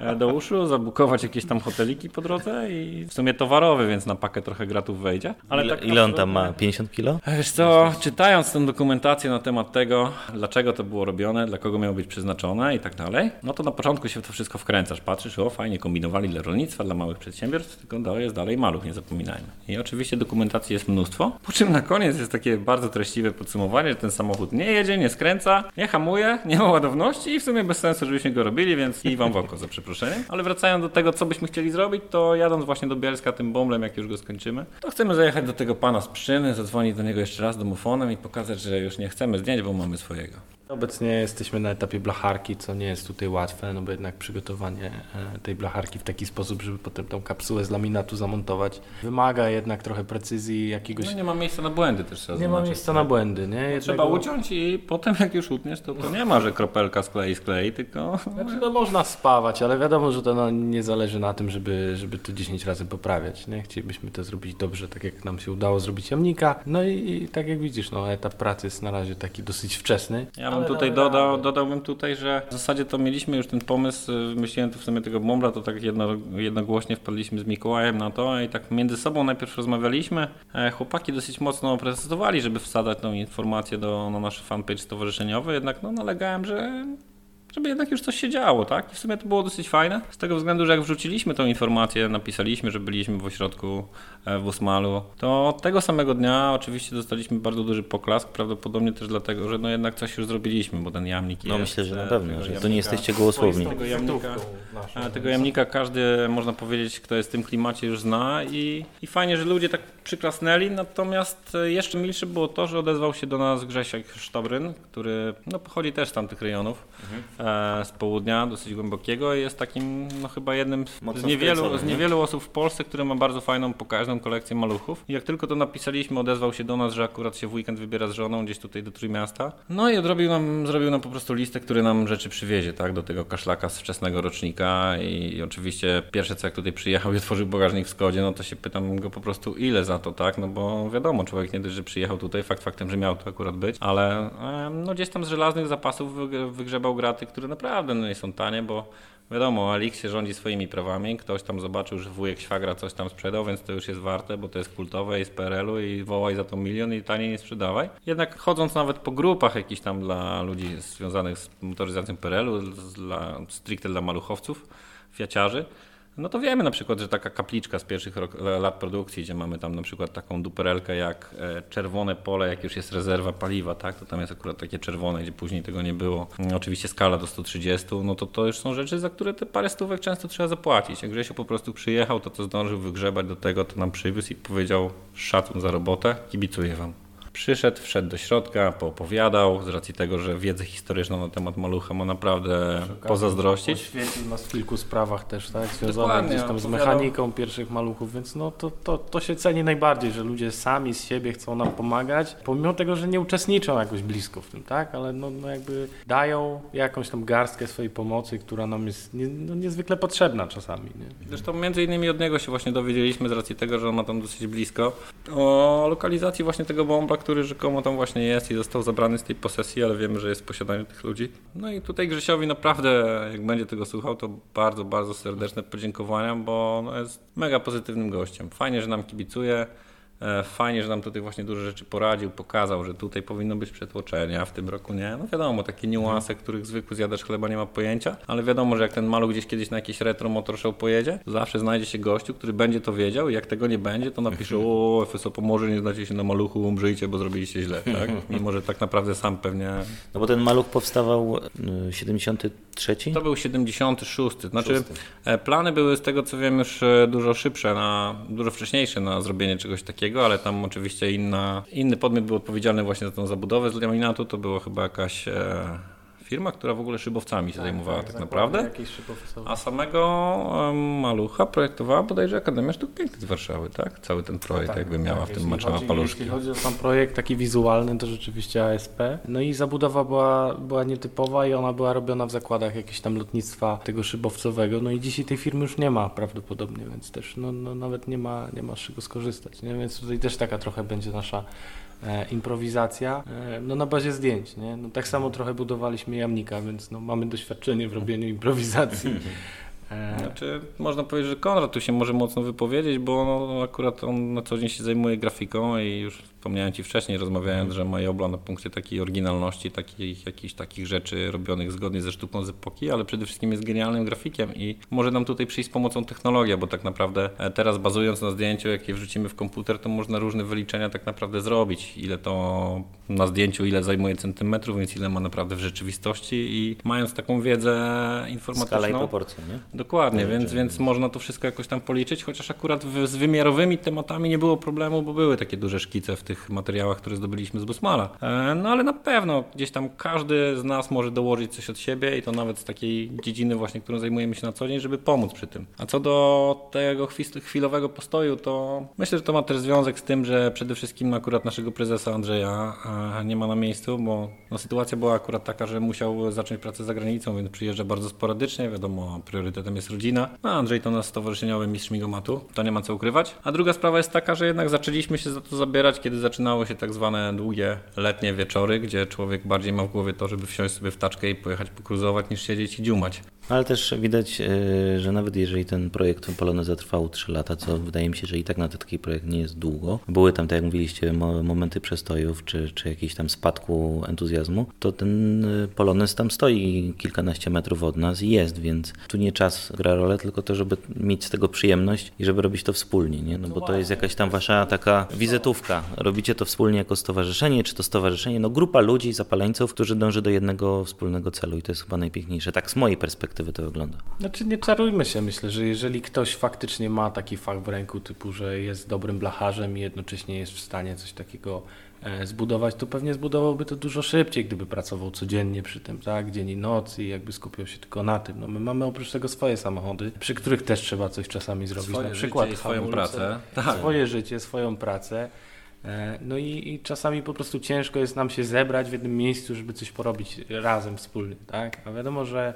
S2: e, do uszu, zabukować jakieś tam hoteliki po drodze i w sumie towarowy, więc na pakę trochę gratów wejdzie. Ale
S1: ile,
S2: tak
S1: ile on tam ma? 50 kilo?
S2: Wiesz co, czytając tę dokumentację na temat tego, dlaczego to było robione, dla kogo miało być przeznaczone i tak dalej, no to na początku się w to wszystko wkręcasz, patrzysz, o fajnie kombinuje kombinowali dla rolnictwa, dla małych przedsiębiorstw, tylko jest dalej maluch, nie zapominajmy. I oczywiście dokumentacji jest mnóstwo, po czym na koniec jest takie bardzo treściwe podsumowanie, że ten samochód nie jedzie, nie skręca, nie hamuje, nie ma ładowności i w sumie bez sensu, żebyśmy go robili, więc i wam w oko za przeproszeniem. Ale wracając do tego, co byśmy chcieli zrobić, to jadąc właśnie do Bielska tym bomblem, jak już go skończymy, to chcemy zajechać do tego pana z Pszczyny, zadzwonić do niego jeszcze raz domofonem i pokazać, że już nie chcemy zdjęć, bo mamy swojego.
S3: Obecnie jesteśmy na etapie blacharki, co nie jest tutaj łatwe, no bo jednak przygotowanie e, tej blacharki w taki sposób, żeby potem tą kapsułę z laminatu zamontować, wymaga jednak trochę precyzji jakiegoś...
S2: No nie ma miejsca na błędy też trzeba
S3: nie ma miejsca na błędy, nie? Jednego...
S2: Trzeba uciąć i potem jak już utniesz, to, to nie ma, że kropelka sklei, sklei, tylko...
S3: Znaczy, no można spawać, ale wiadomo, że to no, nie zależy na tym, żeby, żeby to 10 razy poprawiać. Nie? Chcielibyśmy to zrobić dobrze, tak jak nam się udało zrobić jamnika. No i, i tak jak widzisz, no, etap pracy jest na razie taki dosyć wczesny.
S2: Ja bym tutaj dodał, dodałbym tutaj, że w zasadzie to mieliśmy już ten pomysł, y, wymyśliłem tu w sumie tego bombla, to tak jedno, jednogłośnie wpadliśmy z Mikołajem na to i tak między sobą najpierw rozmawialiśmy. E, Chłopaki dosyć mocno protestowali, żeby wsadzać tą informację do, na nasz fanpage stowarzyszeniowy, jednak no, nalegałem, że żeby jednak już coś się działo, tak? I w sumie to było dosyć fajne, z tego względu, że jak wrzuciliśmy tą informację, napisaliśmy, że byliśmy w ośrodku e, w Busmalu, to tego samego dnia oczywiście dostaliśmy bardzo duży poklask, prawdopodobnie też dlatego, że no jednak coś już zrobiliśmy, bo ten jamnik
S1: No
S2: jest.
S1: myślę, że na
S2: e,
S1: pewno, że to
S2: jamnika-
S1: nie jesteście gołosłowni.
S2: Tego jamnika, a tego jamnika każdy, można powiedzieć, kto jest w tym klimacie już zna i, i fajnie, że ludzie tak przyklasnęli, natomiast e, jeszcze milsze było to, że odezwał się do nas Grzesiek Sztobryn, który no, pochodzi też z tamtych rejonów, e, z południa, dosyć głębokiego i jest takim no, chyba jednym z niewielu, z
S1: nie?
S2: niewielu osób w Polsce, który ma bardzo fajną, pokaźną kolekcję maluchów. I jak tylko to napisaliśmy, odezwał się do nas, że akurat się w weekend wybiera z żoną gdzieś tutaj do Trójmiasta. No i odrobił nam, zrobił nam po prostu listę, który nam rzeczy przywiezie, tak, do tego kaszlaka z wczesnego rocznika i, oczywiście pierwsze co jak tutaj przyjechał i otworzył bagażnik w Skodzie, no to się pytam go po prostu ile za to, tak, no bo wiadomo, człowiek nie dość, że przyjechał tutaj, fakt faktem, że miał to akurat być, ale no gdzieś tam z żelaznych zapasów wyg- wygrzebał graty, które naprawdę no, nie są tanie, bo Wiadomo, Alik się rządzi swoimi prawami. Ktoś tam zobaczył, że wujek świagra coś tam sprzedał, więc to już jest warte, bo to jest kultowe i z PRL-u i wołaj za to milion i taniej nie sprzedawaj. Jednak chodząc nawet po grupach jakichś tam dla ludzi związanych z motoryzacją PRL-u, dla, stricte dla maluchowców, fiaciarzy, no to wiemy na przykład, że taka kapliczka z pierwszych lat produkcji, gdzie mamy tam na przykład taką duperelkę jak e, czerwone pole, jak już jest rezerwa paliwa, tak, to tam jest akurat takie czerwone, gdzie później tego nie było. Mm, Oczywiście skala do 130, no to to już są rzeczy, za które te parę stówek często trzeba zapłacić. Jak Grzesiu po prostu przyjechał, to co zdążył wygrzebać do tego, to nam przywiózł i powiedział szacun za robotę, kibicuję wam. Przyszedł, wszedł do środka, poopowiadał, z racji tego, że wiedzę historyczną na temat malucha ma naprawdę pozazdrościć.
S3: Oświetlił nas w kilku sprawach też, tak? Związanych gdzieś tam z mechaniką pierwszych maluchów, więc no to, to, to się ceni najbardziej, że ludzie sami z siebie chcą nam pomagać, pomimo tego, że nie uczestniczą jakoś blisko w tym, tak? Ale no, no jakby dają jakąś tam garstkę swojej pomocy, która nam jest nie, no niezwykle potrzebna czasami, nie?
S2: Zresztą między innymi od niego się właśnie dowiedzieliśmy z racji tego, że on ma tam dosyć blisko o lokalizacji właśnie tego bomba, który rzekomo tam właśnie jest i został zabrany z tej posesji, ale wiemy, że jest w posiadaniu tych ludzi. No i tutaj Grzesiowi naprawdę, jak będzie tego słuchał, to bardzo, bardzo serdeczne podziękowania, bo no jest mega pozytywnym gościem. Fajnie, że nam kibicuje. E, Fajnie, że nam tutaj właśnie dużo rzeczy poradził, pokazał, że tutaj powinno być przetłoczenie, a w tym roku nie. No wiadomo, takie niuanse, których zwykły zjadacz chleba nie ma pojęcia, ale wiadomo, że jak ten maluch gdzieś kiedyś na jakiś retro motor show pojedzie, to zawsze znajdzie się gościu, który będzie to wiedział i jak tego nie będzie, to napisze o, FSO Pomorze, nie znacie się na maluchu, umrzyjcie, bo zrobiliście źle, tak? Mimo, że tak naprawdę sam pewnie...
S1: No bo ten maluch powstawał y, 73?
S2: To był 76, znaczy e, plany były z tego co wiem już e, dużo szybsze, na, dużo wcześniejsze na zrobienie czegoś takiego, ale tam oczywiście inna, inny podmiot był odpowiedzialny właśnie za tą zabudowę z laminatu, to była chyba jakaś e, firma, która w ogóle szybowcami się zajmowała tak, naprawdę.
S3: Jakieś szybowcowe.
S2: A samego malucha projektowała bodajże Akademia Sztuk Pięknych z Warszawy, tak? Cały ten projekt jakby miała w tym maczała paluszki.
S3: Jeśli chodzi o sam projekt taki wizualny, to rzeczywiście ASP. No i zabudowa była, była nietypowa i ona była robiona w zakładach jakiegoś tam lotnictwa tego szybowcowego. No i dzisiaj tej firmy już nie ma prawdopodobnie, więc też no, no, nawet nie ma, nie ma z czego skorzystać. Nie? Więc tutaj też taka trochę będzie nasza e, improwizacja e, no na bazie zdjęć. Nie? No, tak samo trochę budowaliśmy jamnika, więc no, mamy doświadczenie w robieniu improwizacji. E,
S2: Znaczy, można powiedzieć, że Konrad tu się może mocno wypowiedzieć, bo no, akurat on na co dzień się zajmuje grafiką i już wspomniałem Ci wcześniej, rozmawiając, że Majobla na punkcie takiej oryginalności, takich jakichś takich rzeczy robionych zgodnie ze sztuką z epoki, ale przede wszystkim jest genialnym grafikiem i może nam tutaj przyjść z pomocą technologia, bo tak naprawdę e, teraz bazując na zdjęciu, jakie wrzucimy w komputer, to można różne wyliczenia tak naprawdę zrobić. Ile to na zdjęciu, ile zajmuje centymetrów, więc ile ma naprawdę w rzeczywistości i mając taką wiedzę informatyczną.
S1: Skala i proporcje, nie?
S2: Dokładnie, więc, więc można to wszystko jakoś tam policzyć, chociaż akurat w, z wymiarowymi tematami nie było problemu, bo były takie duże szkice w tych materiałach, które zdobyliśmy z Busmala. E, no ale na pewno gdzieś tam każdy z nas może dołożyć coś od siebie i to nawet z takiej dziedziny właśnie, którą zajmujemy się na co dzień, żeby pomóc przy tym. A co do tego chwilowego postoju, to myślę, że to ma też związek z tym, że przede wszystkim akurat naszego prezesa Andrzeja e, nie ma na miejscu, bo no, sytuacja była akurat taka, że musiał zacząć pracę za granicą, więc przyjeżdża bardzo sporadycznie, wiadomo, priorytetem jest rodzina. No Andrzej to nasz stowarzyszeniowy mistrz migomatu, to nie ma co ukrywać. A druga sprawa jest taka, że jednak zaczęliśmy się za to zabierać, kiedy zaczynały się tak zwane długie letnie wieczory, gdzie człowiek bardziej ma w głowie to, żeby wsiąść sobie w taczkę i pojechać pokruzować, niż siedzieć i dziumać.
S1: Ale też widać, e, że nawet jeżeli ten projekt Poloneza trwał 3 lata, co wydaje mi się, że i tak na taki projekt nie jest długo, były tam, tak jak mówiliście, momenty przestojów czy, czy jakiś tam spadku entuzjazmu, to ten e, Polonez tam stoi kilkanaście metrów od nas i jest, więc tu nie czas gra rolę, tylko to, żeby mieć z tego przyjemność i żeby robić to wspólnie, nie? No bo to jest jakaś tam wasza taka wizytówka. Robicie to wspólnie jako stowarzyszenie, czy to stowarzyszenie, no grupa ludzi, zapaleńców, którzy dąży do jednego wspólnego celu i to jest chyba najpiękniejsze. Tak z mojej perspektywy perspektywy to wygląda.
S3: Znaczy nie czarujmy się, myślę, że jeżeli ktoś faktycznie ma taki fach w ręku, typu, że jest dobrym blacharzem i jednocześnie jest w stanie coś takiego e, zbudować, to pewnie zbudowałby to dużo szybciej, gdyby pracował codziennie przy tym, tak, dzień i noc i jakby skupiał się tylko na tym. No my mamy oprócz tego swoje samochody, przy których też trzeba coś czasami zrobić,
S2: swoje
S3: na przykład
S2: życie swoją pracę.
S3: Tak. Swoje życie, swoją pracę. E, no i, i, czasami po prostu ciężko jest nam się zebrać w jednym miejscu, żeby coś porobić razem, wspólnie, tak? A wiadomo, że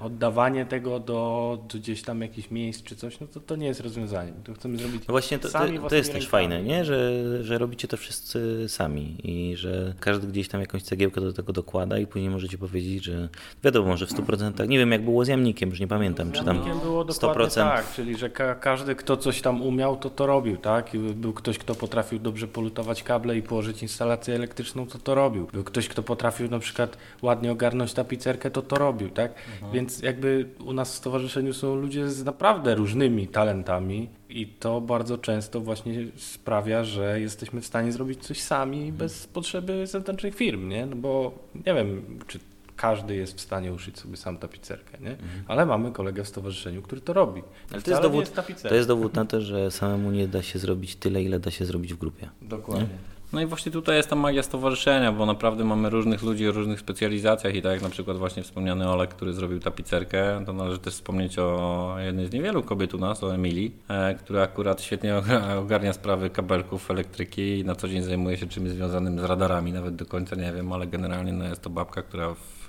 S3: oddawanie tego do, do, gdzieś tam jakichś miejsc czy coś, no to, to nie jest rozwiązanie. To chcemy zrobić
S1: no właśnie to,
S3: sami
S1: to, to jest też fajne, nie? Że, że robicie to wszyscy sami i że każdy gdzieś tam jakąś cegiełkę do tego dokłada i później możecie powiedzieć, że wiadomo, może w 100%, nie wiem jak było z jamnikiem, już nie pamiętam, czy tam
S3: było 100%. tak, czyli że ka każdy kto coś tam umiał, to to robił, tak? I był ktoś, kto potrafił dobrze polutować kable i położyć instalację elektryczną, to to robił. Był ktoś, kto potrafił na przykład ładnie ogarnąć tapicerkę, to to robił, tak? Mhm. Więc jakby u nas w stowarzyszeniu są ludzie z naprawdę różnymi talentami i to bardzo często właśnie sprawia, że jesteśmy w stanie zrobić coś sami mhm. bez potrzeby zewnętrznych firm, nie? No bo nie wiem, czy każdy jest w stanie uszyć sobie sam tapicerkę, nie? Mhm. Ale mamy kolegę w stowarzyszeniu, który to robi.
S1: Ale to jest, dowód, jest to jest dowód na to, że samemu nie da się zrobić tyle, ile da się zrobić w grupie.
S3: Dokładnie. Nie?
S2: No i właśnie tutaj jest ta magia stowarzyszenia, bo naprawdę mamy różnych ludzi o różnych specjalizacjach i tak jak na przykład właśnie wspomniany Olek, który zrobił tapicerkę, to należy też wspomnieć o jednej z niewielu kobiet u nas, o Emilii, e, która akurat świetnie ogarnia sprawy kabelków, elektryki i na co dzień zajmuje się czymś związanym z radarami, nawet do końca nie wiem, ale generalnie no jest to babka, która w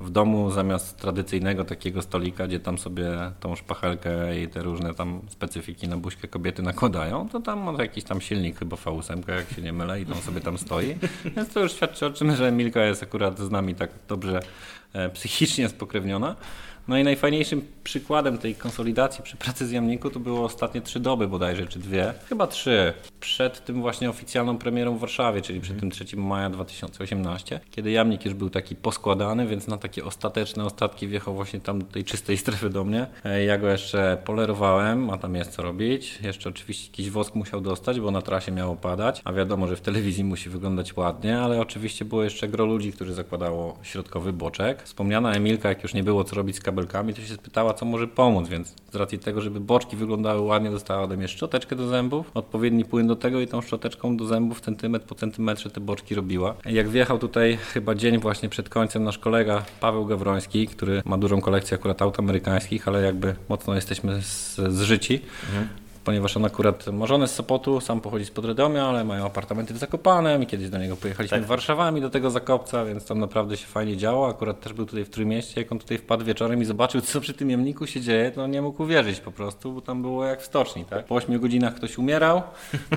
S2: w domu zamiast tradycyjnego takiego stolika, gdzie tam sobie tą szpachelkę i te różne tam specyfiki na buźkę kobiety nakładają, to tam ma jakiś tam silnik chyba V8, jak się nie mylę i tam sobie tam stoi. Więc to już świadczy o czym, że Milka jest akurat z nami tak dobrze e, psychicznie spokrewniona. No i najfajniejszym przykładem tej konsolidacji przy pracy z jamniku to było ostatnie trzy doby bodajże, czy dwie, chyba trzy, przed tym właśnie oficjalną premierą w Warszawie, czyli przed tym 3 maja 2018, kiedy jamnik już był taki poskładany, więc na takie ostateczne ostatki wjechał właśnie tam do tej czystej strefy do mnie. Ja go jeszcze polerowałem, a tam jest co robić. Jeszcze oczywiście jakiś wosk musiał dostać, bo na trasie miało padać, a wiadomo, że w telewizji musi wyglądać ładnie, ale oczywiście było jeszcze gro ludzi, którzy zakładało środkowy boczek. Wspomniana Emilka, jak już nie było co robić z kabelkami, to się spytała, co może pomóc, więc z racji tego, żeby boczki wyglądały ładnie, dostała ode mnie szczoteczkę do zębów, odpowiedni płyn do tego i tą szczoteczką do zębów centymetr po centymetrze te boczki robiła. Jak wjechał tutaj chyba dzień właśnie przed końcem nasz kolega Paweł Gawroński, który ma dużą kolekcję akurat aut amerykańskich, ale jakby mocno jesteśmy z, zżyci, mhm ponieważ on akurat żonę z Sopotu, sam pochodzi z Podredomia, ale mają apartamenty w Zakopanem i kiedyś do niego pojechaliśmy tak. Warszawami do tego Zakopca, więc tam naprawdę się fajnie działo. Akurat też był tutaj w Trójmieście, jak on tutaj wpadł wieczorem i zobaczył, co przy tym jamniku się dzieje, to nie mógł uwierzyć po prostu, bo tam było jak w stoczni, tak? Po 8 godzinach ktoś umierał,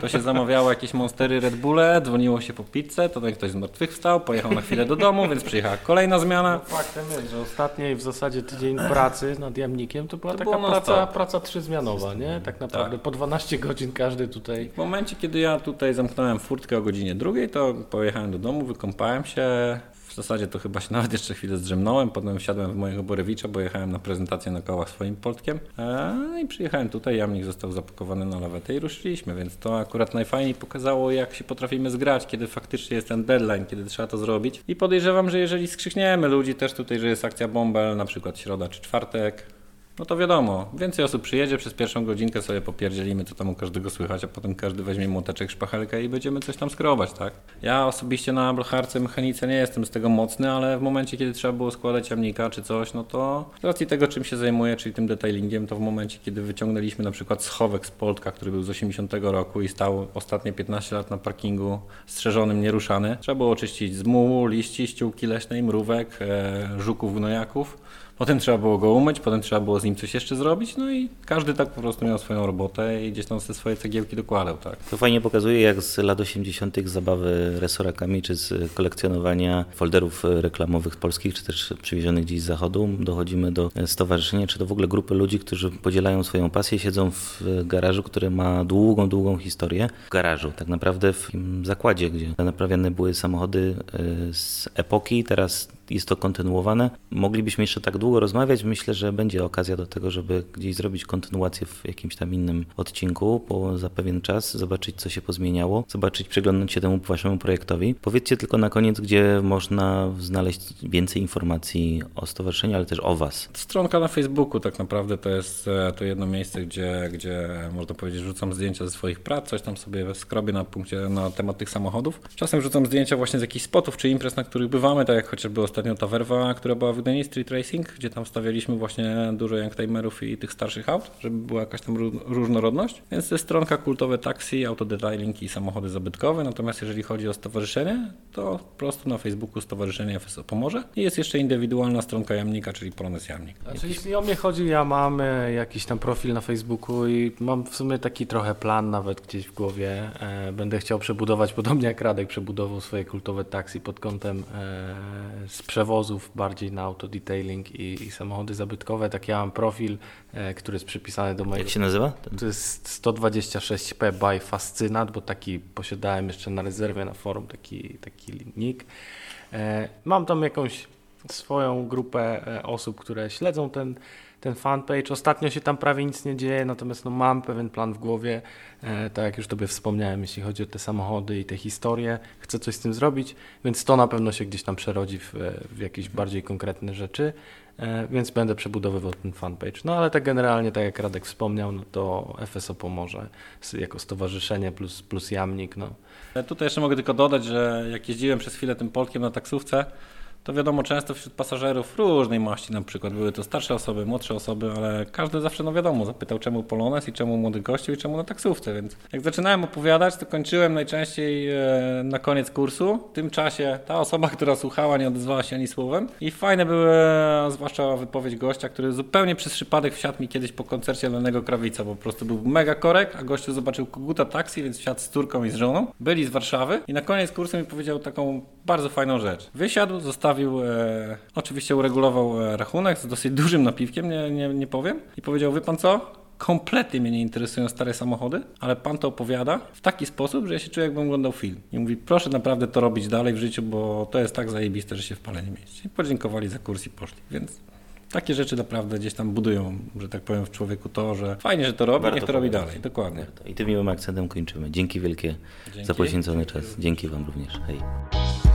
S2: to się zamawiało jakieś monstery Red Bulle, dzwoniło się po pizzę, to ten ktoś z martwych wstał, pojechał na chwilę do domu, więc przyjechała kolejna zmiana.
S3: No, faktem jest, że ostatniej w zasadzie tydzień pracy nad jamnikiem to była to taka praca, praca trzyzmianowa, nie? Tak naprawdę po 12 godzin każdy tutaj.
S2: W momencie, kiedy ja tutaj zamknąłem furtkę o godzinie drugiej, to pojechałem do domu, wykąpałem się. W zasadzie to chyba się nawet jeszcze chwilę zdrzemnąłem, potem wsiadłem w mojego Borewicza, bo jechałem na prezentację na kołach swoim Poltkiem eee, i przyjechałem tutaj, jamnik został zapakowany na lawetę i ruszyliśmy, więc to akurat najfajniej pokazało, jak się potrafimy zgrać, kiedy faktycznie jest ten deadline, kiedy trzeba to zrobić. I podejrzewam, że jeżeli skrzykniemy ludzi też tutaj, że jest akcja Bombel, na przykład środa czy czwartek, no to wiadomo, więcej osób przyjedzie, przez pierwszą godzinkę sobie popierdzielimy, co tam u każdego słychać, a potem każdy weźmie młoteczek, szpachelkę i będziemy coś tam skrobać, tak? Ja osobiście na blocharce, mechanice nie jestem z tego mocny, ale w momencie, kiedy trzeba było składać jamnika czy coś, no to z racji tego, czym się zajmuję, czyli tym detailingiem, to w momencie, kiedy wyciągnęliśmy na przykład schowek z Poltka, który był z 80 roku i stał ostatnie 15 lat na parkingu strzeżonym, nieruszany, trzeba było oczyścić z mułu, liści, ściółki leśnej, mrówek, e, żuków, gnojaków, Potem trzeba było go umyć, potem trzeba było z nim coś jeszcze zrobić, no i każdy tak po prostu miał swoją robotę i gdzieś tam te swoje cegiełki dokładał, tak.
S1: To fajnie pokazuje, jak z lat 80. zabawy resorakami, czy z kolekcjonowania folderów reklamowych polskich, czy też przywiezionych gdzieś z zachodu, dochodzimy do stowarzyszenia, czy to w ogóle grupy ludzi, którzy podzielają swoją pasję, siedzą w garażu, który ma długą, długą historię. W garażu, tak naprawdę w zakładzie, gdzie naprawiane były samochody e, z epoki, teraz jest to kontynuowane. Moglibyśmy jeszcze tak długo rozmawiać. Myślę, że będzie okazja do tego, żeby gdzieś zrobić kontynuację w jakimś tam innym odcinku po, za pewien czas, zobaczyć co się pozmieniało, zobaczyć, przyglądnąć się temu waszemu projektowi. Powiedzcie tylko na koniec, gdzie można znaleźć więcej informacji o stowarzyszeniu, ale też o was.
S2: Stronka na Facebooku tak naprawdę to jest e, to jedno miejsce, gdzie, gdzie można powiedzieć, rzucam zdjęcia ze swoich prac, coś tam sobie skrobię na punkcie, na temat tych samochodów. Czasem rzucam zdjęcia właśnie z jakichś spotów czy imprez, na których bywamy, tak jak chociażby ostatnio ostatnio ta werwa, która była w Gdyni, Street Racing, gdzie tam stawialiśmy właśnie dużo youngtimerów i tych starszych aut, żeby była jakaś tam różnorodność. Więc to jest stronka kultowe taksi, autodetailing i samochody zabytkowe. Natomiast jeżeli chodzi o stowarzyszenie, to po prostu na Facebooku Stowarzyszenie FSO pomoże. I jest jeszcze indywidualna stronka jamnika, czyli Polones Jamnik.
S3: Znaczy, jeśli o mnie chodzi, ja mam e, jakiś tam profil na Facebooku i mam w sumie taki trochę plan nawet gdzieś w głowie. E, będę chciał przebudować, podobnie jak Radek przebudował swoje kultowe taksi pod kątem e, przewozów bardziej na autodetailing i, i samochody zabytkowe. Tak ja mam profil, e, który jest przypisany do mojego...
S1: Jak się nazywa?
S3: To jest 126p by Fascynat, bo taki posiadałem jeszcze na rezerwie na forum, taki, taki nick. E, mam tam jakąś swoją grupę e, osób, które śledzą ten ten fanpage. Ostatnio się tam prawie nic nie dzieje, natomiast no, mam pewien plan w głowie, e, tak jak już Tobie wspomniałem, jeśli chodzi o te samochody i te historie. Chcę coś z tym zrobić, więc to na pewno się gdzieś tam przerodzi w, w jakieś bardziej konkretne rzeczy, e, więc będę przebudowywał ten fanpage. No ale tak generalnie, tak jak Radek wspomniał, no, to FSO pomoże jako stowarzyszenie plus, plus jamnik. No.
S2: Tutaj jeszcze mogę tylko dodać, że jak jeździłem przez chwilę tym Polkiem na taksówce, to wiadomo, często wśród pasażerów różnej maści na przykład, były to starsze osoby, młodsze osoby, ale każdy zawsze, no wiadomo, zapytał czemu Polones i czemu młody gościu i czemu na taksówce, więc jak zaczynałem opowiadać, to kończyłem najczęściej e, na koniec kursu. W tym czasie ta osoba, która słuchała, nie odezwała się ani słowem i fajne były, zwłaszcza wypowiedź gościa, który zupełnie przez przypadek wsiadł mi kiedyś po koncercie Lenego Krawica, po prostu był mega korek, a gościu zobaczył koguta taksi, więc wsiadł z córką i z żoną, byli z Warszawy i na koniec kursu mi powiedział taką bardzo fajną rzecz. Wysiadł, e, oczywiście uregulował e, rachunek z dosyć dużym napiwkiem, nie, nie, nie powiem, i powiedział: Wy pan co? Kompletnie mnie nie interesują stare samochody, ale pan to opowiada w taki sposób, że ja się czuję, jakbym oglądał film. I mówi: Proszę naprawdę to robić dalej w życiu, bo to jest tak zajebiste, że się w pale nie mieści. I podziękowali za kurs i poszli. Więc takie rzeczy naprawdę gdzieś tam budują, że tak powiem, w człowieku to, że fajnie, że to robi, Warto niech to robi dalej. Dokładnie.
S1: I tym miłym akcentem kończymy. Dzięki wielkie Dzięki. za poświęcony czas. Dzięki Wam również. Hej.